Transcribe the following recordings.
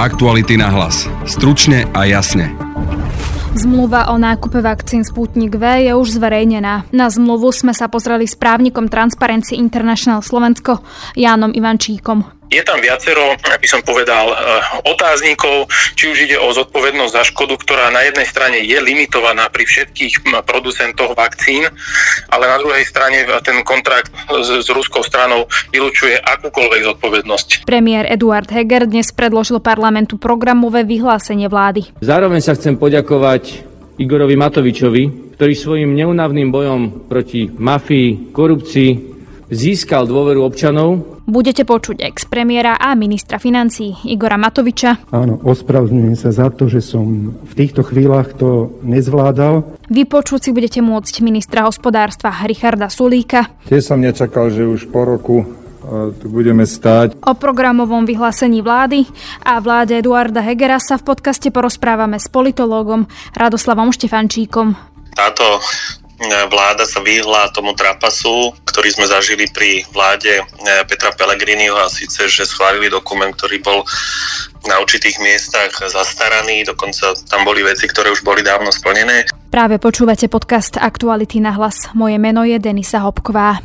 Aktuality na hlas. Stručne a jasne. Zmluva o nákupe vakcín Sputnik V je už zverejnená. Na zmluvu sme sa pozreli s právnikom Transparency International Slovensko Jánom Ivančíkom. Je tam viacero, by som povedal, eh, otáznikov, či už ide o zodpovednosť za škodu, ktorá na jednej strane je limitovaná pri všetkých producentoch vakcín, ale na druhej strane ten kontrakt s, s ruskou stranou vylučuje akúkoľvek zodpovednosť. Premiér Eduard Heger dnes predložil parlamentu programové vyhlásenie vlády. Zároveň sa chcem poďakovať Igorovi Matovičovi, ktorý svojim neunavným bojom proti mafii, korupcii získal dôveru občanov Budete počuť ex-premiéra a ministra financí Igora Matoviča. Áno, ospravedlňujem sa za to, že som v týchto chvíľach to nezvládal. Vypočuť si budete môcť ministra hospodárstva Richarda Sulíka. Tiež som nečakal, že už po roku e, tu budeme stáť. O programovom vyhlásení vlády a vláde Eduarda Hegera sa v podcaste porozprávame s politológom Radoslavom Štefančíkom. Táto vláda sa vyhla tomu trapasu, ktorý sme zažili pri vláde e, Petra Pellegriniho a síce, že schválili dokument, ktorý bol na určitých miestach zastaraný, dokonca tam boli veci, ktoré už boli dávno splnené. Práve počúvate podcast Aktuality na hlas. Moje meno je Denisa Hopková.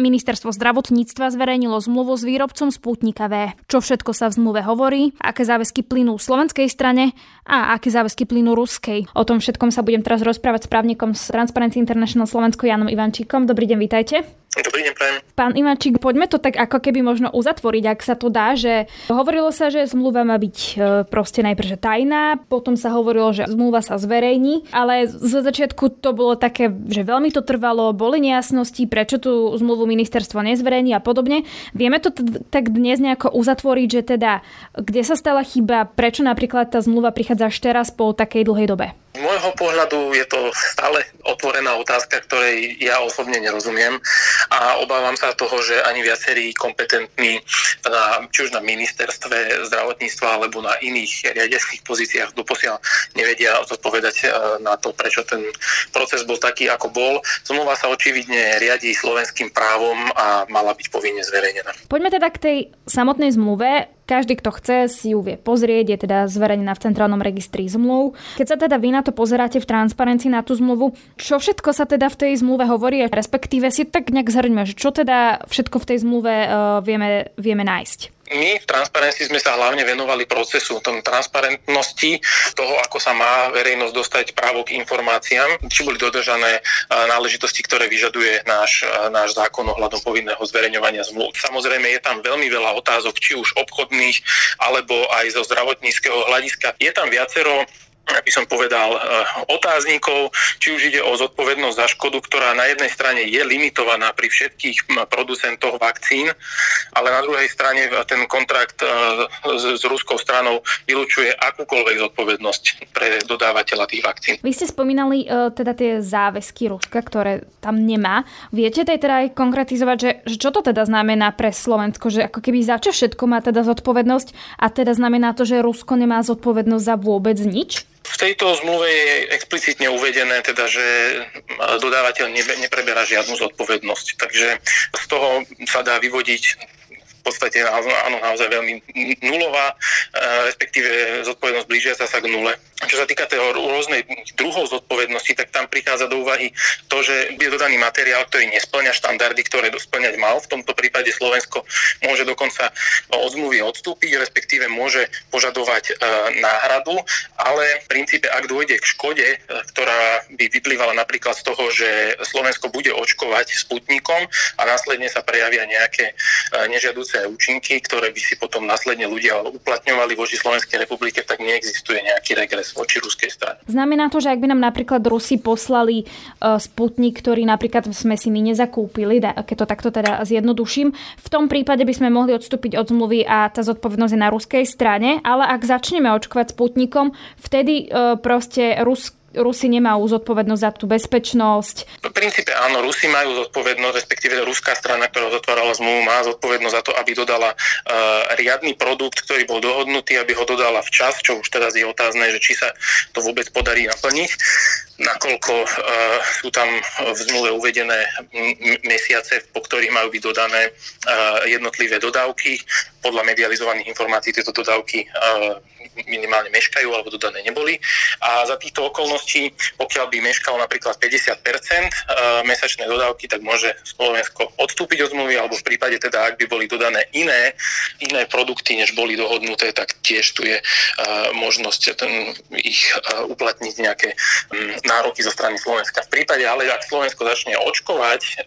Ministerstvo zdravotníctva zverejnilo zmluvu s výrobcom Sputnika V. Čo všetko sa v zmluve hovorí, aké záväzky plynú slovenskej strane a aké záväzky plynú ruskej. O tom všetkom sa budem teraz rozprávať s právnikom z Transparency International Slovensko Janom Ivančíkom. Dobrý deň, vítajte. Dobrý deň, prajem. Pán Ivančík, poďme to tak ako keby možno uzatvoriť, ak sa to dá, že hovorilo sa, že zmluva má byť e, proste najprv tajná, potom sa hovorilo, že zmluva sa zverejní, ale za začiatku to bolo také, že veľmi to trvalo, boli nejasnosti, prečo tú zmluvu ministerstvo nezverejní a podobne. Vieme to t- tak dnes nejako uzatvoriť, že teda kde sa stala chyba, prečo napríklad tá zmluva prichádza až teraz po takej dlhej dobe? Z môjho pohľadu je to stále otvorená otázka, ktorej ja osobne nerozumiem a obávam sa toho, že ani viacerí kompetentní, na, či už na ministerstve zdravotníctva alebo na iných riadeckých pozíciách doposiaľ nevedia zodpovedať e, na to, prečo ten proces bol taký, ako bol. Zmluva sa očividne riadi slovenským právom a mala byť povinne zverejnená. Poďme teda k tej samotnej zmluve. Každý, kto chce, si ju vie pozrieť, je teda zverejnená v Centrálnom registri zmluv. Keď sa teda vy na to pozeráte v transparencii na tú zmluvu, čo všetko sa teda v tej zmluve hovorí, respektíve si tak nejak zhrňme, že čo teda všetko v tej zmluve uh, vieme, vieme nájsť my v Transparency sme sa hlavne venovali procesu tom transparentnosti toho, ako sa má verejnosť dostať právo k informáciám, či boli dodržané náležitosti, ktoré vyžaduje náš, náš zákon ohľadom povinného zverejňovania zmluv. Samozrejme je tam veľmi veľa otázok, či už obchodných, alebo aj zo zdravotníckého hľadiska. Je tam viacero by som povedal, eh, otáznikov, či už ide o zodpovednosť za škodu, ktorá na jednej strane je limitovaná pri všetkých producentoch vakcín, ale na druhej strane ten kontrakt eh, s, ruskou stranou vylučuje akúkoľvek zodpovednosť pre dodávateľa tých vakcín. Vy ste spomínali teda tie záväzky Ruska, ktoré tam nemá. Viete teda aj konkretizovať, že, že čo to teda znamená pre Slovensko, že ako keby za čo všetko má teda zodpovednosť a teda znamená to, že Rusko nemá zodpovednosť za vôbec nič? V tejto zmluve je explicitne uvedené, teda, že dodávateľ nepreberá žiadnu zodpovednosť. Takže z toho sa dá vyvodiť v podstate áno, naozaj veľmi nulová, e, respektíve zodpovednosť blížiaca sa k nule. Čo sa týka toho rôznej druhov zodpovednosti, tak tam prichádza do úvahy to, že je dodaný materiál, ktorý nesplňa štandardy, ktoré splňať mal. V tomto prípade Slovensko môže dokonca od zmluvy odstúpiť, respektíve môže požadovať e, náhradu, ale v princípe, ak dôjde k škode, e, ktorá by vyplývala napríklad z toho, že Slovensko bude očkovať sputnikom a následne sa prejavia nejaké e, nežiaduce účinky, ktoré by si potom následne ľudia uplatňovali voči Slovenskej republike, tak neexistuje nejaký regres voči ruskej strane. Znamená to, že ak by nám napríklad Rusi poslali uh, Sputnik, ktorý napríklad sme si my nezakúpili, keď to takto teda zjednoduším, v tom prípade by sme mohli odstúpiť od zmluvy a tá zodpovednosť je na ruskej strane, ale ak začneme očkovať Sputnikom, vtedy uh, proste Rus, Rusi nemajú zodpovednosť za tú bezpečnosť. V princípe áno, Rusi majú zodpovednosť, respektíve ruská strana, ktorá zatvárala zmluvu, má zodpovednosť za to, aby dodala uh, riadny produkt, ktorý bol dohodnutý, aby ho dodala včas, čo už teraz je otázne, že či sa to vôbec podarí naplniť nakoľko uh, sú tam v zmluve uvedené mesiace, po ktorých majú byť dodané uh, jednotlivé dodávky. Podľa medializovaných informácií tieto dodávky uh, minimálne meškajú alebo dodané neboli. A za týchto okolností, pokiaľ by meškalo napríklad 50% mesačné dodávky, tak môže Slovensko odstúpiť od zmluvy, alebo v prípade teda, ak by boli dodané iné, iné produkty, než boli dohodnuté, tak tiež tu je možnosť ten, ich uplatniť nejaké nároky zo strany Slovenska. V prípade ale, ak Slovensko začne očkovať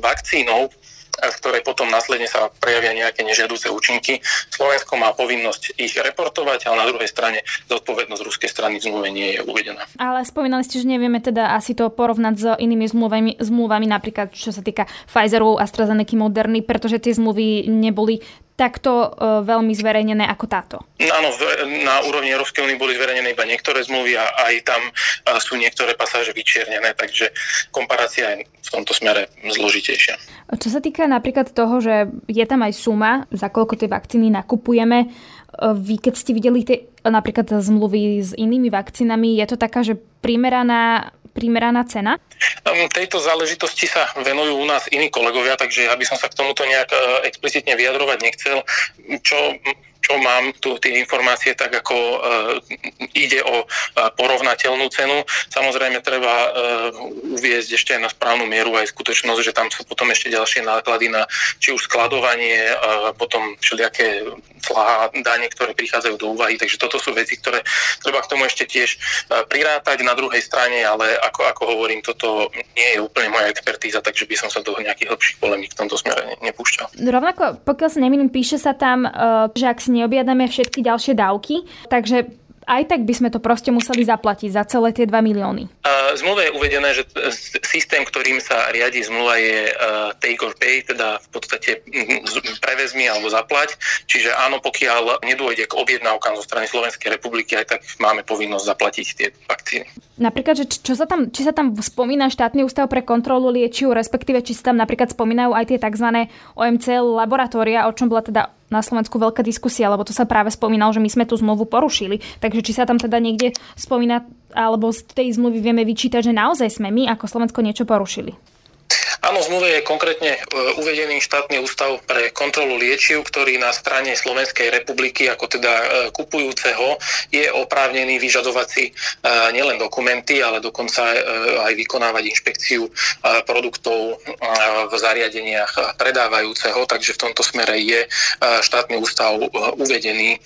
vakcínou, z ktorej potom následne sa prejavia nejaké nežiaduce účinky. Slovensko má povinnosť ich reportovať, ale na druhej strane zodpovednosť ruskej strany v zmluve nie je uvedená. Ale spomínali ste, že nevieme teda asi to porovnať s inými zmluvami, zmluvami napríklad čo sa týka Pfizeru, AstraZeneca, Moderny, pretože tie zmluvy neboli takto uh, veľmi zverejnené ako táto? Áno, na úrovni Európskej únie boli zverejnené iba niektoré zmluvy a aj tam uh, sú niektoré pasáže vyčiernené, takže komparácia je v tomto smere zložitejšia. Čo sa týka napríklad toho, že je tam aj suma, za koľko tie vakcíny nakupujeme, vy keď ste videli tie napríklad zmluvy s inými vakcínami, je to taká, že primeraná primeraná cena? Tejto záležitosti sa venujú u nás iní kolegovia, takže ja by som sa k tomuto nejak e, explicitne vyjadrovať nechcel. Čo čo mám tu tie informácie, tak ako e, ide o e, porovnateľnú cenu. Samozrejme treba e, uviezť ešte na správnu mieru aj skutočnosť, že tam sú potom ešte ďalšie náklady na či už skladovanie, e, potom všelijaké clá, dane, ktoré prichádzajú do úvahy. Takže toto sú veci, ktoré treba k tomu ešte tiež e, prirátať na druhej strane, ale ako, ako hovorím, toto nie je úplne moja expertíza, takže by som sa do nejakých hlbších polemík v tomto smere nepúšťal. Rovnako, pokiaľ sa nemýlim, píše sa tam, e, že ak si neobjednáme všetky ďalšie dávky, takže aj tak by sme to proste museli zaplatiť za celé tie 2 milióny. V zmluve je uvedené, že systém, ktorým sa riadi zmluva je e, take or pay, teda v podstate prevezmi alebo zaplať. Čiže áno, pokiaľ nedôjde k objednávkam zo strany Slovenskej republiky, aj tak máme povinnosť zaplatiť tie vakcíny. Napríklad, že čo sa tam, či sa tam spomína štátny ústav pre kontrolu liečiv, respektíve či sa tam napríklad spomínajú aj tie tzv. OMC laboratória, o čom bola teda na Slovensku veľká diskusia, lebo to sa práve spomínalo, že my sme tú zmluvu porušili. Takže či sa tam teda niekde spomína, alebo z tej zmluvy vieme vyčítať, že naozaj sme my ako Slovensko niečo porušili. Áno, v zmluve je konkrétne e, uvedený štátny ústav pre kontrolu liečiv, ktorý na strane Slovenskej republiky, ako teda e, kupujúceho, je oprávnený vyžadovať si e, nielen dokumenty, ale dokonca aj vykonávať inšpekciu produktov v zariadeniach predávajúceho, takže v tomto smere je štátny ústav uvedený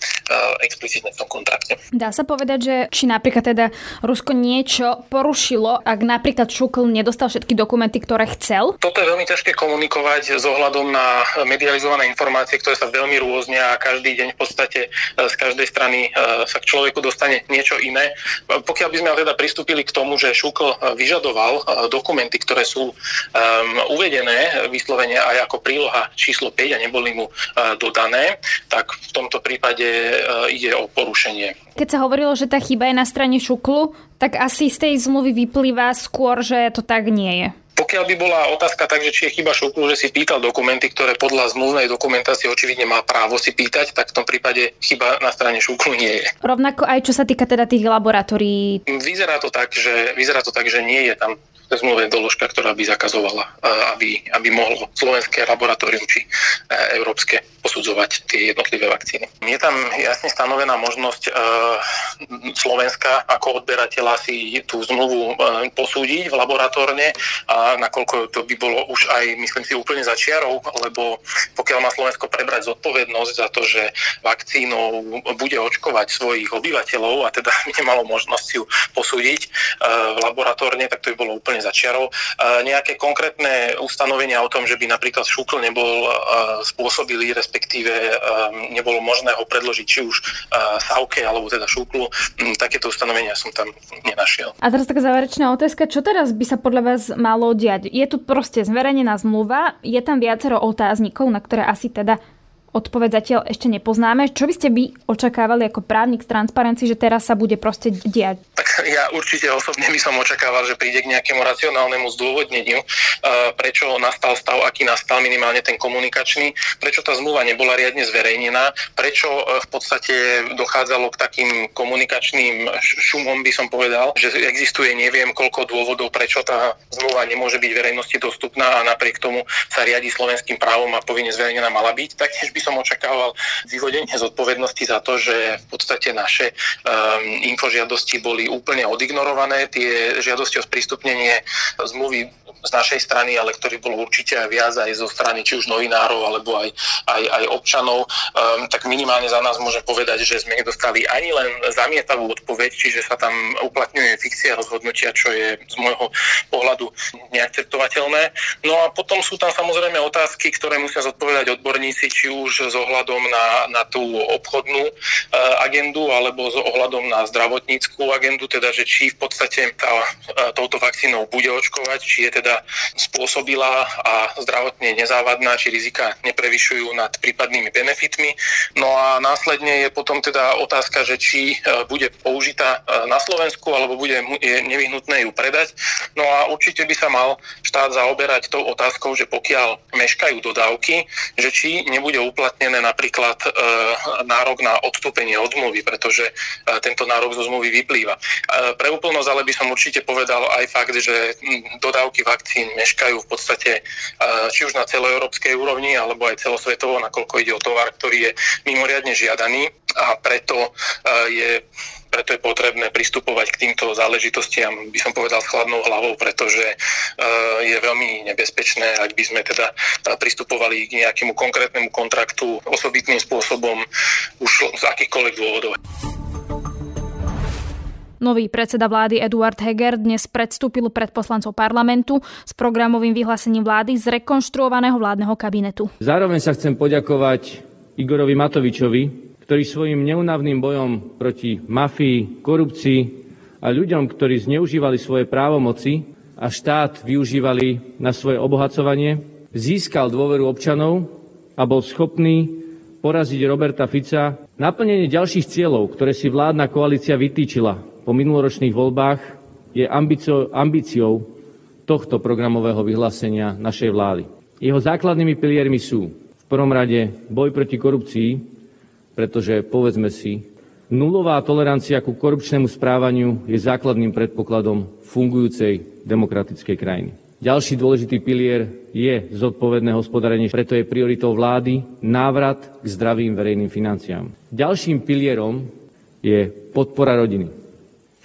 explicitne v tom kontrakte. Dá sa povedať, že či napríklad teda Rusko niečo porušilo, ak napríklad Šukl nedostal všetky dokumenty, ktoré chcel, chcel? Toto je veľmi ťažké komunikovať s ohľadom na medializované informácie, ktoré sa veľmi rôznia a každý deň v podstate e, z každej strany e, sa k človeku dostane niečo iné. Pokiaľ by sme teda pristúpili k tomu, že Šukl e, vyžadoval dokumenty, ktoré sú um, uvedené vyslovene aj ako príloha číslo 5 a neboli mu dodané, tak v tomto prípade ide o porušenie. Keď sa hovorilo, že tá chyba je na strane Šuklu, tak asi z tej zmluvy vyplýva skôr, že to tak nie je. Pokiaľ by bola otázka tak, že či je chyba šuklu, že si pýtal dokumenty, ktoré podľa zmluvnej dokumentácie očividne má právo si pýtať, tak v tom prípade chyba na strane šuklu nie je. Rovnako aj čo sa týka teda tých laboratórií. Vyzerá to tak, že, vyzerá to tak, že nie je tam zmluve doložka, ktorá by zakazovala, aby, aby mohlo slovenské laboratórium či e, európske posudzovať tie jednotlivé vakcíny. Je tam jasne stanovená možnosť e, Slovenska ako odberateľa si tú zmluvu e, posúdiť v laboratórne a nakoľko to by bolo už aj, myslím si, úplne začiarov, lebo pokiaľ má Slovensko prebrať zodpovednosť za to, že vakcínou bude očkovať svojich obyvateľov a teda nemalo možnosť ju posúdiť v laboratórne, tak to by bolo úplne úplne začiarov. Nejaké konkrétne ustanovenia o tom, že by napríklad šúkl nebol spôsobili, respektíve nebolo možné ho predložiť či už Sauke alebo teda šúklu, takéto ustanovenia som tam nenašiel. A teraz taká záverečná otázka, čo teraz by sa podľa vás malo diať? Je tu proste zverejnená zmluva, je tam viacero otáznikov, na ktoré asi teda odpoveď zatiaľ ešte nepoznáme. Čo by ste vy očakávali ako právnik z transparenci, že teraz sa bude proste diať? Tak ja určite osobne by som očakával, že príde k nejakému racionálnemu zdôvodneniu, prečo nastal stav, aký nastal minimálne ten komunikačný, prečo tá zmluva nebola riadne zverejnená, prečo e, v podstate dochádzalo k takým komunikačným šumom, by som povedal, že existuje neviem koľko dôvodov, prečo tá zmluva nemôže byť verejnosti dostupná a napriek tomu sa riadi slovenským právom a povinne zverejnená mala byť. Taktiež by som očakával vyvodenie zodpovednosti za to, že v podstate naše um, infožiadosti boli úplne odignorované. Tie žiadosti o sprístupnenie zmluvy z našej strany, ale ktorý bol určite aj viac aj zo strany či už novinárov alebo aj, aj, aj občanov, um, tak minimálne za nás môžem povedať, že sme nedostali ani len zamietavú odpoveď, čiže sa tam uplatňuje fikcia rozhodnutia, čo je z môjho pohľadu neakceptovateľné. No a potom sú tam samozrejme otázky, ktoré musia zodpovedať odborníci, či už s ohľadom na, na tú obchodnú uh, agendu alebo s ohľadom na zdravotníckú agendu, teda že či v podstate tá, uh, touto vakcínou bude očkovať, či je teda spôsobila a zdravotne nezávadná, či rizika neprevyšujú nad prípadnými benefitmi. No a následne je potom teda otázka, že či e, bude použitá e, na Slovensku alebo bude nevyhnutné ju predať. No a určite by sa mal štát zaoberať tou otázkou, že pokiaľ meškajú dodávky, že či nebude uplatnené napríklad e, nárok na odstúpenie od zmluvy, pretože e, tento nárok zo zmluvy vyplýva. E, pre úplnosť ale by som určite povedal aj fakt, že dodávky vakcín vakcín meškajú v podstate či už na celoeurópskej úrovni alebo aj celosvetovo, nakoľko ide o tovar, ktorý je mimoriadne žiadaný a preto je preto je potrebné pristupovať k týmto záležitostiam, by som povedal, s chladnou hlavou, pretože je veľmi nebezpečné, ak by sme teda pristupovali k nejakému konkrétnemu kontraktu osobitným spôsobom už z akýchkoľvek dôvodov. Nový predseda vlády Eduard Heger dnes predstúpil pred poslancov parlamentu s programovým vyhlásením vlády z rekonštruovaného vládneho kabinetu. Zároveň sa chcem poďakovať Igorovi Matovičovi, ktorý svojim neunavným bojom proti mafii, korupcii a ľuďom, ktorí zneužívali svoje právomoci a štát využívali na svoje obohacovanie, získal dôveru občanov a bol schopný poraziť Roberta Fica naplnenie ďalších cieľov, ktoré si vládna koalícia vytýčila po minuloročných voľbách je ambíciou, ambíciou tohto programového vyhlásenia našej vlády. Jeho základnými piliermi sú v prvom rade boj proti korupcii, pretože, povedzme si, nulová tolerancia ku korupčnému správaniu je základným predpokladom fungujúcej demokratickej krajiny. Ďalší dôležitý pilier je zodpovedné hospodárenie, preto je prioritou vlády návrat k zdravým verejným financiám. Ďalším pilierom je podpora rodiny.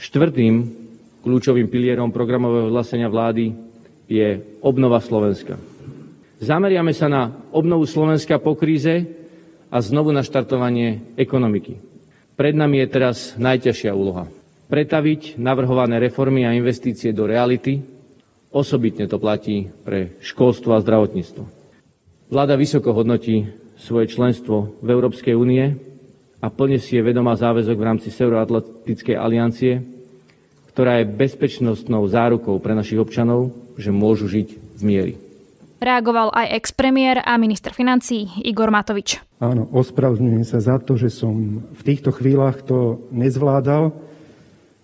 Štvrtým kľúčovým pilierom programového vyhlásenia vlády je obnova Slovenska. Zameriame sa na obnovu Slovenska po kríze a znovu na štartovanie ekonomiky. Pred nami je teraz najťažšia úloha. Pretaviť navrhované reformy a investície do reality, osobitne to platí pre školstvo a zdravotníctvo. Vláda vysoko hodnotí svoje členstvo v Európskej únie a plne si je vedomá záväzok v rámci Severoatlantickej aliancie, ktorá je bezpečnostnou zárukou pre našich občanov, že môžu žiť v miery. Reagoval aj ex-premiér a minister financí Igor Matovič. Áno, ospravedlňujem sa za to, že som v týchto chvíľach to nezvládal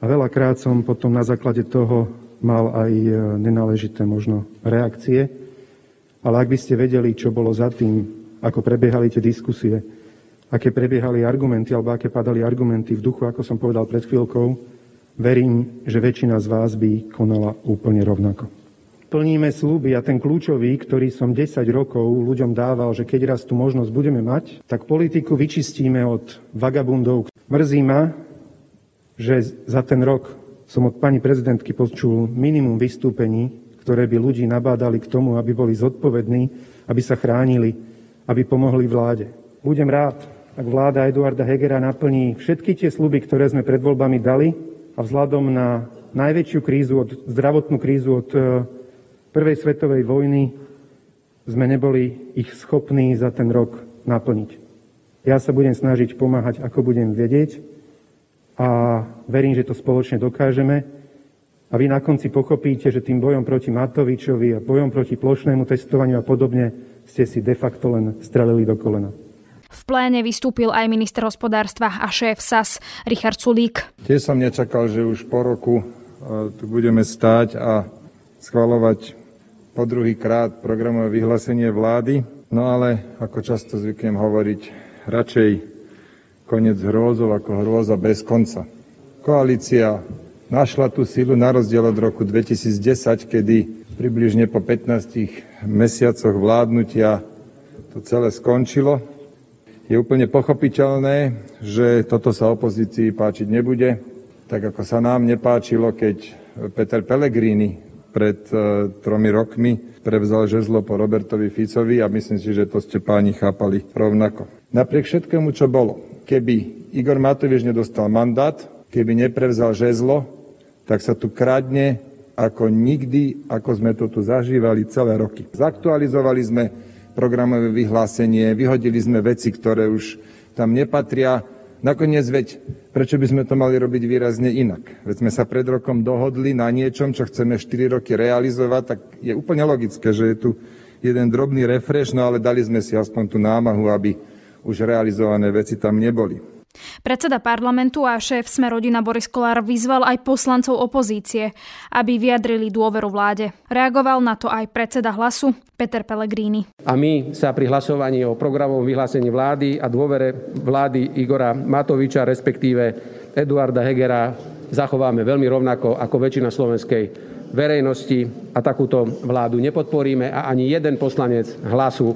a veľakrát som potom na základe toho mal aj e, nenáležité možno reakcie. Ale ak by ste vedeli, čo bolo za tým, ako prebiehali tie diskusie, aké prebiehali argumenty, alebo aké padali argumenty v duchu, ako som povedal pred chvíľkou, verím, že väčšina z vás by konala úplne rovnako. Plníme slúby a ten kľúčový, ktorý som 10 rokov ľuďom dával, že keď raz tú možnosť budeme mať, tak politiku vyčistíme od vagabundov. Mrzí ma, že za ten rok som od pani prezidentky počul minimum vystúpení, ktoré by ľudí nabádali k tomu, aby boli zodpovední, aby sa chránili, aby pomohli vláde. Budem rád, ak vláda Eduarda Hegera naplní všetky tie sluby, ktoré sme pred voľbami dali a vzhľadom na najväčšiu krízu, od, zdravotnú krízu od e, prvej svetovej vojny sme neboli ich schopní za ten rok naplniť. Ja sa budem snažiť pomáhať, ako budem vedieť a verím, že to spoločne dokážeme. A vy na konci pochopíte, že tým bojom proti Matovičovi a bojom proti plošnému testovaniu a podobne ste si de facto len strelili do kolena. V pléne vystúpil aj minister hospodárstva a šéf SAS Richard Sulík. Tiež som nečakal, že už po roku e, tu budeme stáť a schvalovať po druhý krát programové vyhlásenie vlády. No ale, ako často zvyknem hovoriť, radšej koniec hrôzov ako hrôza bez konca. Koalícia našla tú silu na rozdiel od roku 2010, kedy približne po 15 mesiacoch vládnutia to celé skončilo. Je úplne pochopiteľné, že toto sa opozícii páčiť nebude, tak ako sa nám nepáčilo, keď Peter Pellegrini pred uh, tromi rokmi prevzal žezlo po Robertovi Ficovi a myslím si, že to ste páni chápali rovnako. Napriek všetkému, čo bolo, keby Igor Matovič nedostal mandát, keby neprevzal žezlo, tak sa tu kradne ako nikdy, ako sme to tu zažívali celé roky. Zaktualizovali sme programové vyhlásenie, vyhodili sme veci, ktoré už tam nepatria, Nakoniec veď, prečo by sme to mali robiť výrazne inak? Veď sme sa pred rokom dohodli na niečom, čo chceme 4 roky realizovať, tak je úplne logické, že je tu jeden drobný refresh, no ale dali sme si aspoň tú námahu, aby už realizované veci tam neboli. Predseda parlamentu a šéf Sme rodina Boris Kolár vyzval aj poslancov opozície, aby vyjadrili dôveru vláde. Reagoval na to aj predseda hlasu Peter Pellegrini. A my sa pri hlasovaní o programovom vyhlásení vlády a dôvere vlády Igora Matoviča, respektíve Eduarda Hegera, zachováme veľmi rovnako ako väčšina slovenskej verejnosti a takúto vládu nepodporíme a ani jeden poslanec hlasu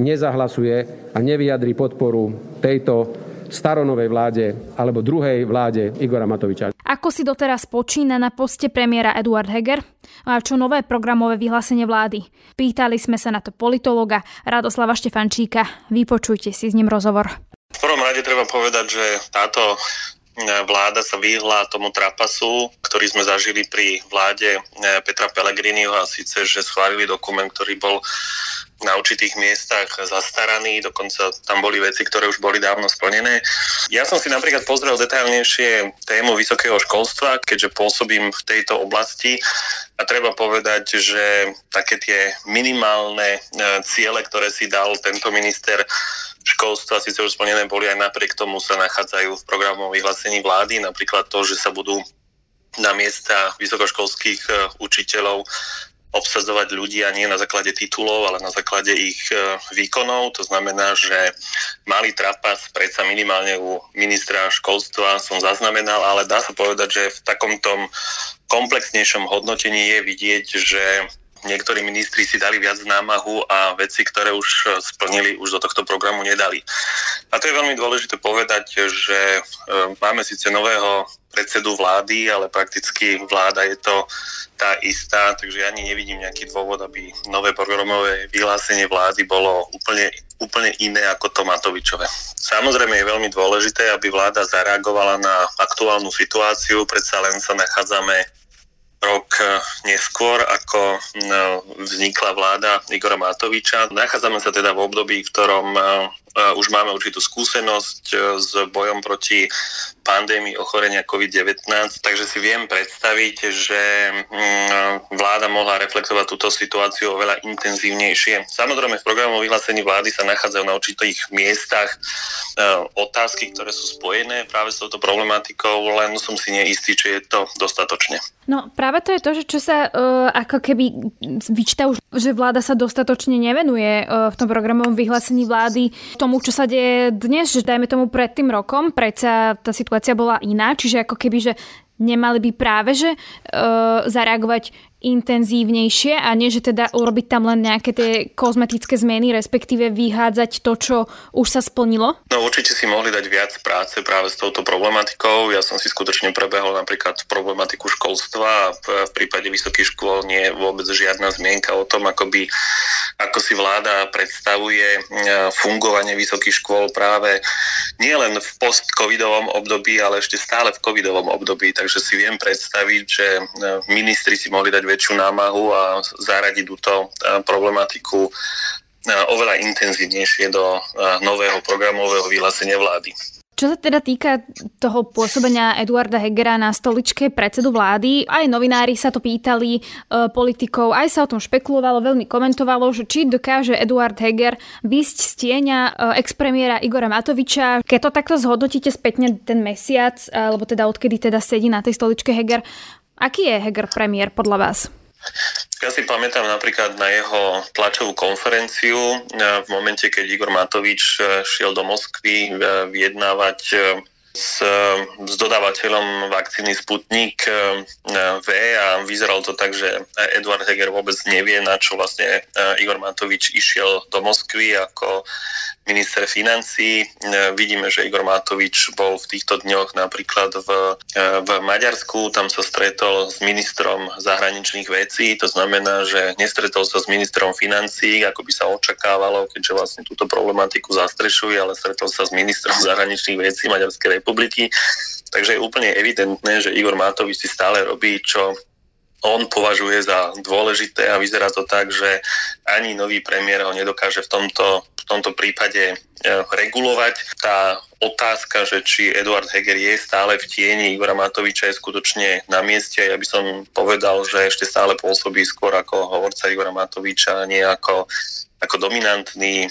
nezahlasuje a nevyjadri podporu tejto staronovej vláde alebo druhej vláde Igora Matoviča. Ako si doteraz počína na poste premiéra Eduard Heger? A čo nové programové vyhlásenie vlády? Pýtali sme sa na to politologa Radoslava Štefančíka. Vypočujte si s ním rozhovor. V prvom rade treba povedať, že táto e, vláda sa vyhla tomu trapasu, ktorý sme zažili pri vláde e, Petra Pellegriniho a síce, že schválili dokument, ktorý bol na určitých miestach zastaraný, dokonca tam boli veci, ktoré už boli dávno splnené. Ja som si napríklad pozrel detailnejšie tému vysokého školstva, keďže pôsobím v tejto oblasti a treba povedať, že také tie minimálne e, ciele, ktoré si dal tento minister školstva, síce už splnené boli aj napriek tomu sa nachádzajú v programovom vyhlásení vlády, napríklad to, že sa budú na miesta vysokoškolských e, učiteľov obsadzovať ľudia nie na základe titulov, ale na základe ich e, výkonov. To znamená, že malý trapas predsa minimálne u ministra školstva som zaznamenal, ale dá sa povedať, že v takomto komplexnejšom hodnotení je vidieť, že niektorí ministri si dali viac námahu a veci, ktoré už splnili, už do tohto programu nedali. A to je veľmi dôležité povedať, že e, máme síce nového predsedu vlády, ale prakticky vláda je to tá istá, takže ja ani nevidím nejaký dôvod, aby nové programové vyhlásenie vlády bolo úplne, úplne iné ako to Matovičové. Samozrejme je veľmi dôležité, aby vláda zareagovala na aktuálnu situáciu, predsa len sa nachádzame rok neskôr, ako vznikla vláda Igora Matoviča. Nachádzame sa teda v období, v ktorom už máme určitú skúsenosť s bojom proti pandémii ochorenia COVID-19, takže si viem predstaviť, že mm, vláda mohla reflektovať túto situáciu oveľa intenzívnejšie. Samozrejme, v programu vyhlásení vlády sa nachádzajú na určitých miestach e, otázky, ktoré sú spojené práve s touto problematikou, len som si neistý, či je to dostatočne. No práve to je to, že čo sa uh, ako keby vyčíta už, že vláda sa dostatočne nevenuje uh, v tom programovom vyhlásení vlády tomu, čo sa deje dnes, že dajme tomu pred tým rokom, predsa tá situácia bola iná, čiže ako keby, že nemali by práve že uh, zareagovať intenzívnejšie a nie, že teda urobiť tam len nejaké tie kozmetické zmeny, respektíve vyhádzať to, čo už sa splnilo? No určite si mohli dať viac práce práve s touto problematikou. Ja som si skutočne prebehol napríklad problematiku školstva a v, prípade vysokých škôl nie je vôbec žiadna zmienka o tom, ako by ako si vláda predstavuje e, fungovanie vysokých škôl práve nielen v post-covidovom období, ale ešte stále v covidovom období. Takže si viem predstaviť, že e, ministri si mohli dať väčšiu námahu a zaradiť túto e, problematiku e, oveľa intenzívnejšie do e, nového programového vyhlásenia vlády. Čo sa teda týka toho pôsobenia Eduarda Hegera na stoličke predsedu vlády, aj novinári sa to pýtali, e, politikov, aj sa o tom špekulovalo, veľmi komentovalo, že či dokáže Eduard Heger vysť z tieňa e, expremiéra Igora Matoviča. Keď to takto zhodnotíte spätne ten mesiac, alebo teda odkedy teda sedí na tej stoličke Heger, aký je Heger premiér podľa vás? Ja si pamätám napríklad na jeho tlačovú konferenciu e, v momente, keď Igor Matovič e, šiel do Moskvy e, vyjednávať s, s dodávateľom vakcíny Sputnik V a vyzeralo to tak, že Eduard Heger vôbec nevie, na čo vlastne Igor Matovič išiel do Moskvy ako minister financí. E, vidíme, že Igor Matovič bol v týchto dňoch napríklad v, e, v Maďarsku, tam sa stretol s ministrom zahraničných vecí, to znamená, že nestretol sa s ministrom financí, ako by sa očakávalo, keďže vlastne túto problematiku zastrešuje, ale stretol sa s ministrom zahraničných vecí Maďarskej republiky. Takže je úplne evidentné, že Igor Matovič si stále robí, čo on považuje za dôležité a vyzerá to tak, že ani nový premiér ho nedokáže v tomto v tomto prípade e, regulovať. Tá otázka, že či Eduard Heger je stále v tieni Igora Matoviča je skutočne na mieste. Ja by som povedal, že ešte stále pôsobí skôr ako hovorca Igora Matoviča, nie ako ako dominantný,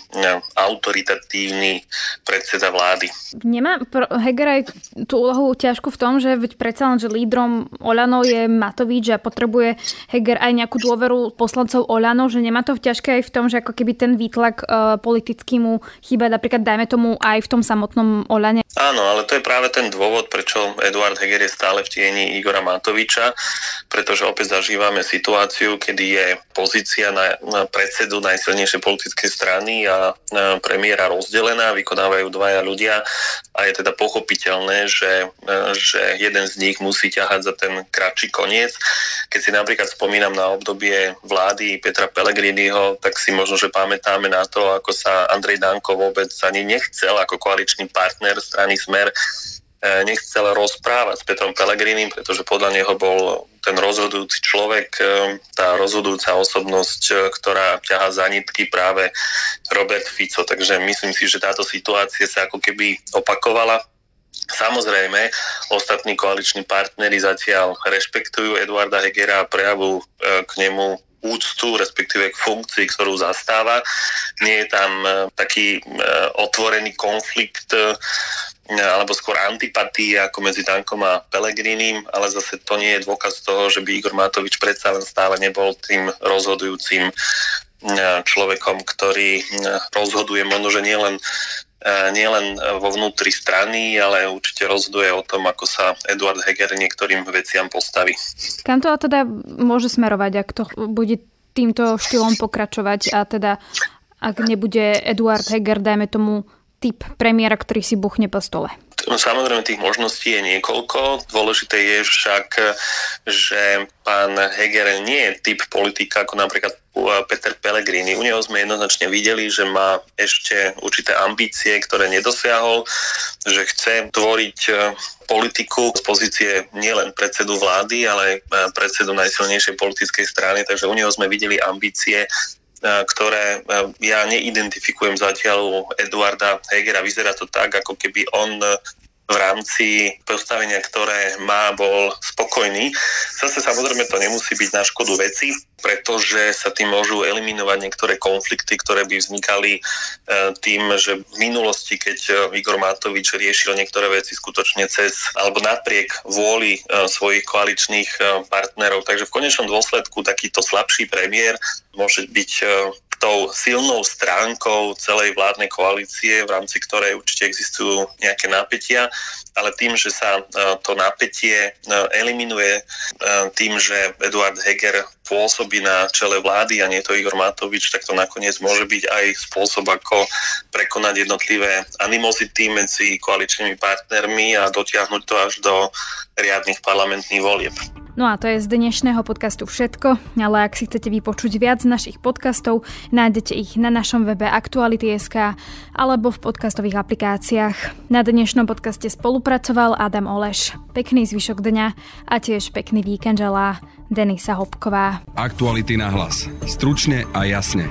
autoritatívny predseda vlády. Nemá Heger aj tú úlohu ťažku v tom, že veď predsa len, že lídrom Olano je Matovič a potrebuje Heger aj nejakú dôveru poslancov Olano, že nemá to ťažké aj v tom, že ako keby ten výtlak uh, politický mu chýba napríklad dajme tomu aj v tom samotnom Olane. Áno, ale to je práve ten dôvod, prečo Eduard Heger je stále v tieni Igora Matoviča, pretože opäť zažívame situáciu, kedy je pozícia na, na predsedu najsilnejšej politické strany a premiéra rozdelená, vykonávajú dvaja ľudia a je teda pochopiteľné, že, e, že jeden z nich musí ťahať za ten kratší koniec. Keď si napríklad spomínam na obdobie vlády Petra Pellegriniho, tak si možno, že pamätáme na to, ako sa Andrej Danko vôbec ani nechcel ako koaličný partner strany Smer E, nechcel rozprávať s Petrom Pelegrinim, pretože podľa neho bol ten rozhodujúci človek, e, tá rozhodujúca osobnosť, e, ktorá ťaha za nitky práve Robert Fico. Takže myslím si, že táto situácia sa ako keby opakovala. Samozrejme, ostatní koaliční partnery zatiaľ rešpektujú Eduarda Hegera a prejavu k nemu úctu, respektíve k funkcii, ktorú zastáva. Nie je tam taký otvorený konflikt alebo skôr antipatia ako medzi Dankom a Pelegrinim, ale zase to nie je dôkaz toho, že by Igor Matovič predsa len stále nebol tým rozhodujúcim človekom, ktorý rozhoduje možno, že nielen nielen vo vnútri strany, ale určite rozhoduje o tom, ako sa Eduard Heger niektorým veciam postaví. Kam to teda môže smerovať, ak to bude týmto štýlom pokračovať a teda ak nebude Eduard Heger, dajme tomu, typ premiéra, ktorý si buchne po stole? Samozrejme, tých možností je niekoľko. Dôležité je však, že pán Heger nie je typ politika ako napríklad Peter Pellegrini. U neho sme jednoznačne videli, že má ešte určité ambície, ktoré nedosiahol, že chce tvoriť e, politiku z pozície nielen predsedu vlády, ale aj predsedu najsilnejšej politickej strany, takže u neho sme videli ambície ktoré e, ja neidentifikujem zatiaľ u Eduarda Hegera. Vyzerá to tak, ako keby on v rámci postavenia, ktoré má, bol spokojný. Zase samozrejme to nemusí byť na škodu veci, pretože sa tým môžu eliminovať niektoré konflikty, ktoré by vznikali e, tým, že v minulosti, keď Igor Matovič riešil niektoré veci skutočne cez alebo napriek vôli svojich koaličných partnerov. Takže v konečnom dôsledku takýto slabší premiér môže byť e, tou silnou stránkou celej vládnej koalície, v rámci ktorej určite existujú nejaké napätia, ale tým, že sa e, to napätie e, eliminuje tým, že Eduard Heger pôsobí na čele vlády a nie to Igor Matovič, tak to nakoniec môže byť aj spôsob, ako prekonať jednotlivé animozity medzi koaličnými partnermi a dotiahnuť to až do riadnych parlamentných volieb. No a to je z dnešného podcastu všetko, ale ak si chcete vypočuť viac našich podcastov, nájdete ich na našom webe Aktuality.sk alebo v podcastových aplikáciách. Na dnešnom podcaste spolupracoval Adam Oleš. Pekný zvyšok dňa a tiež pekný víkend želá Denisa Hopková. Aktuality na hlas. Stručne a jasne.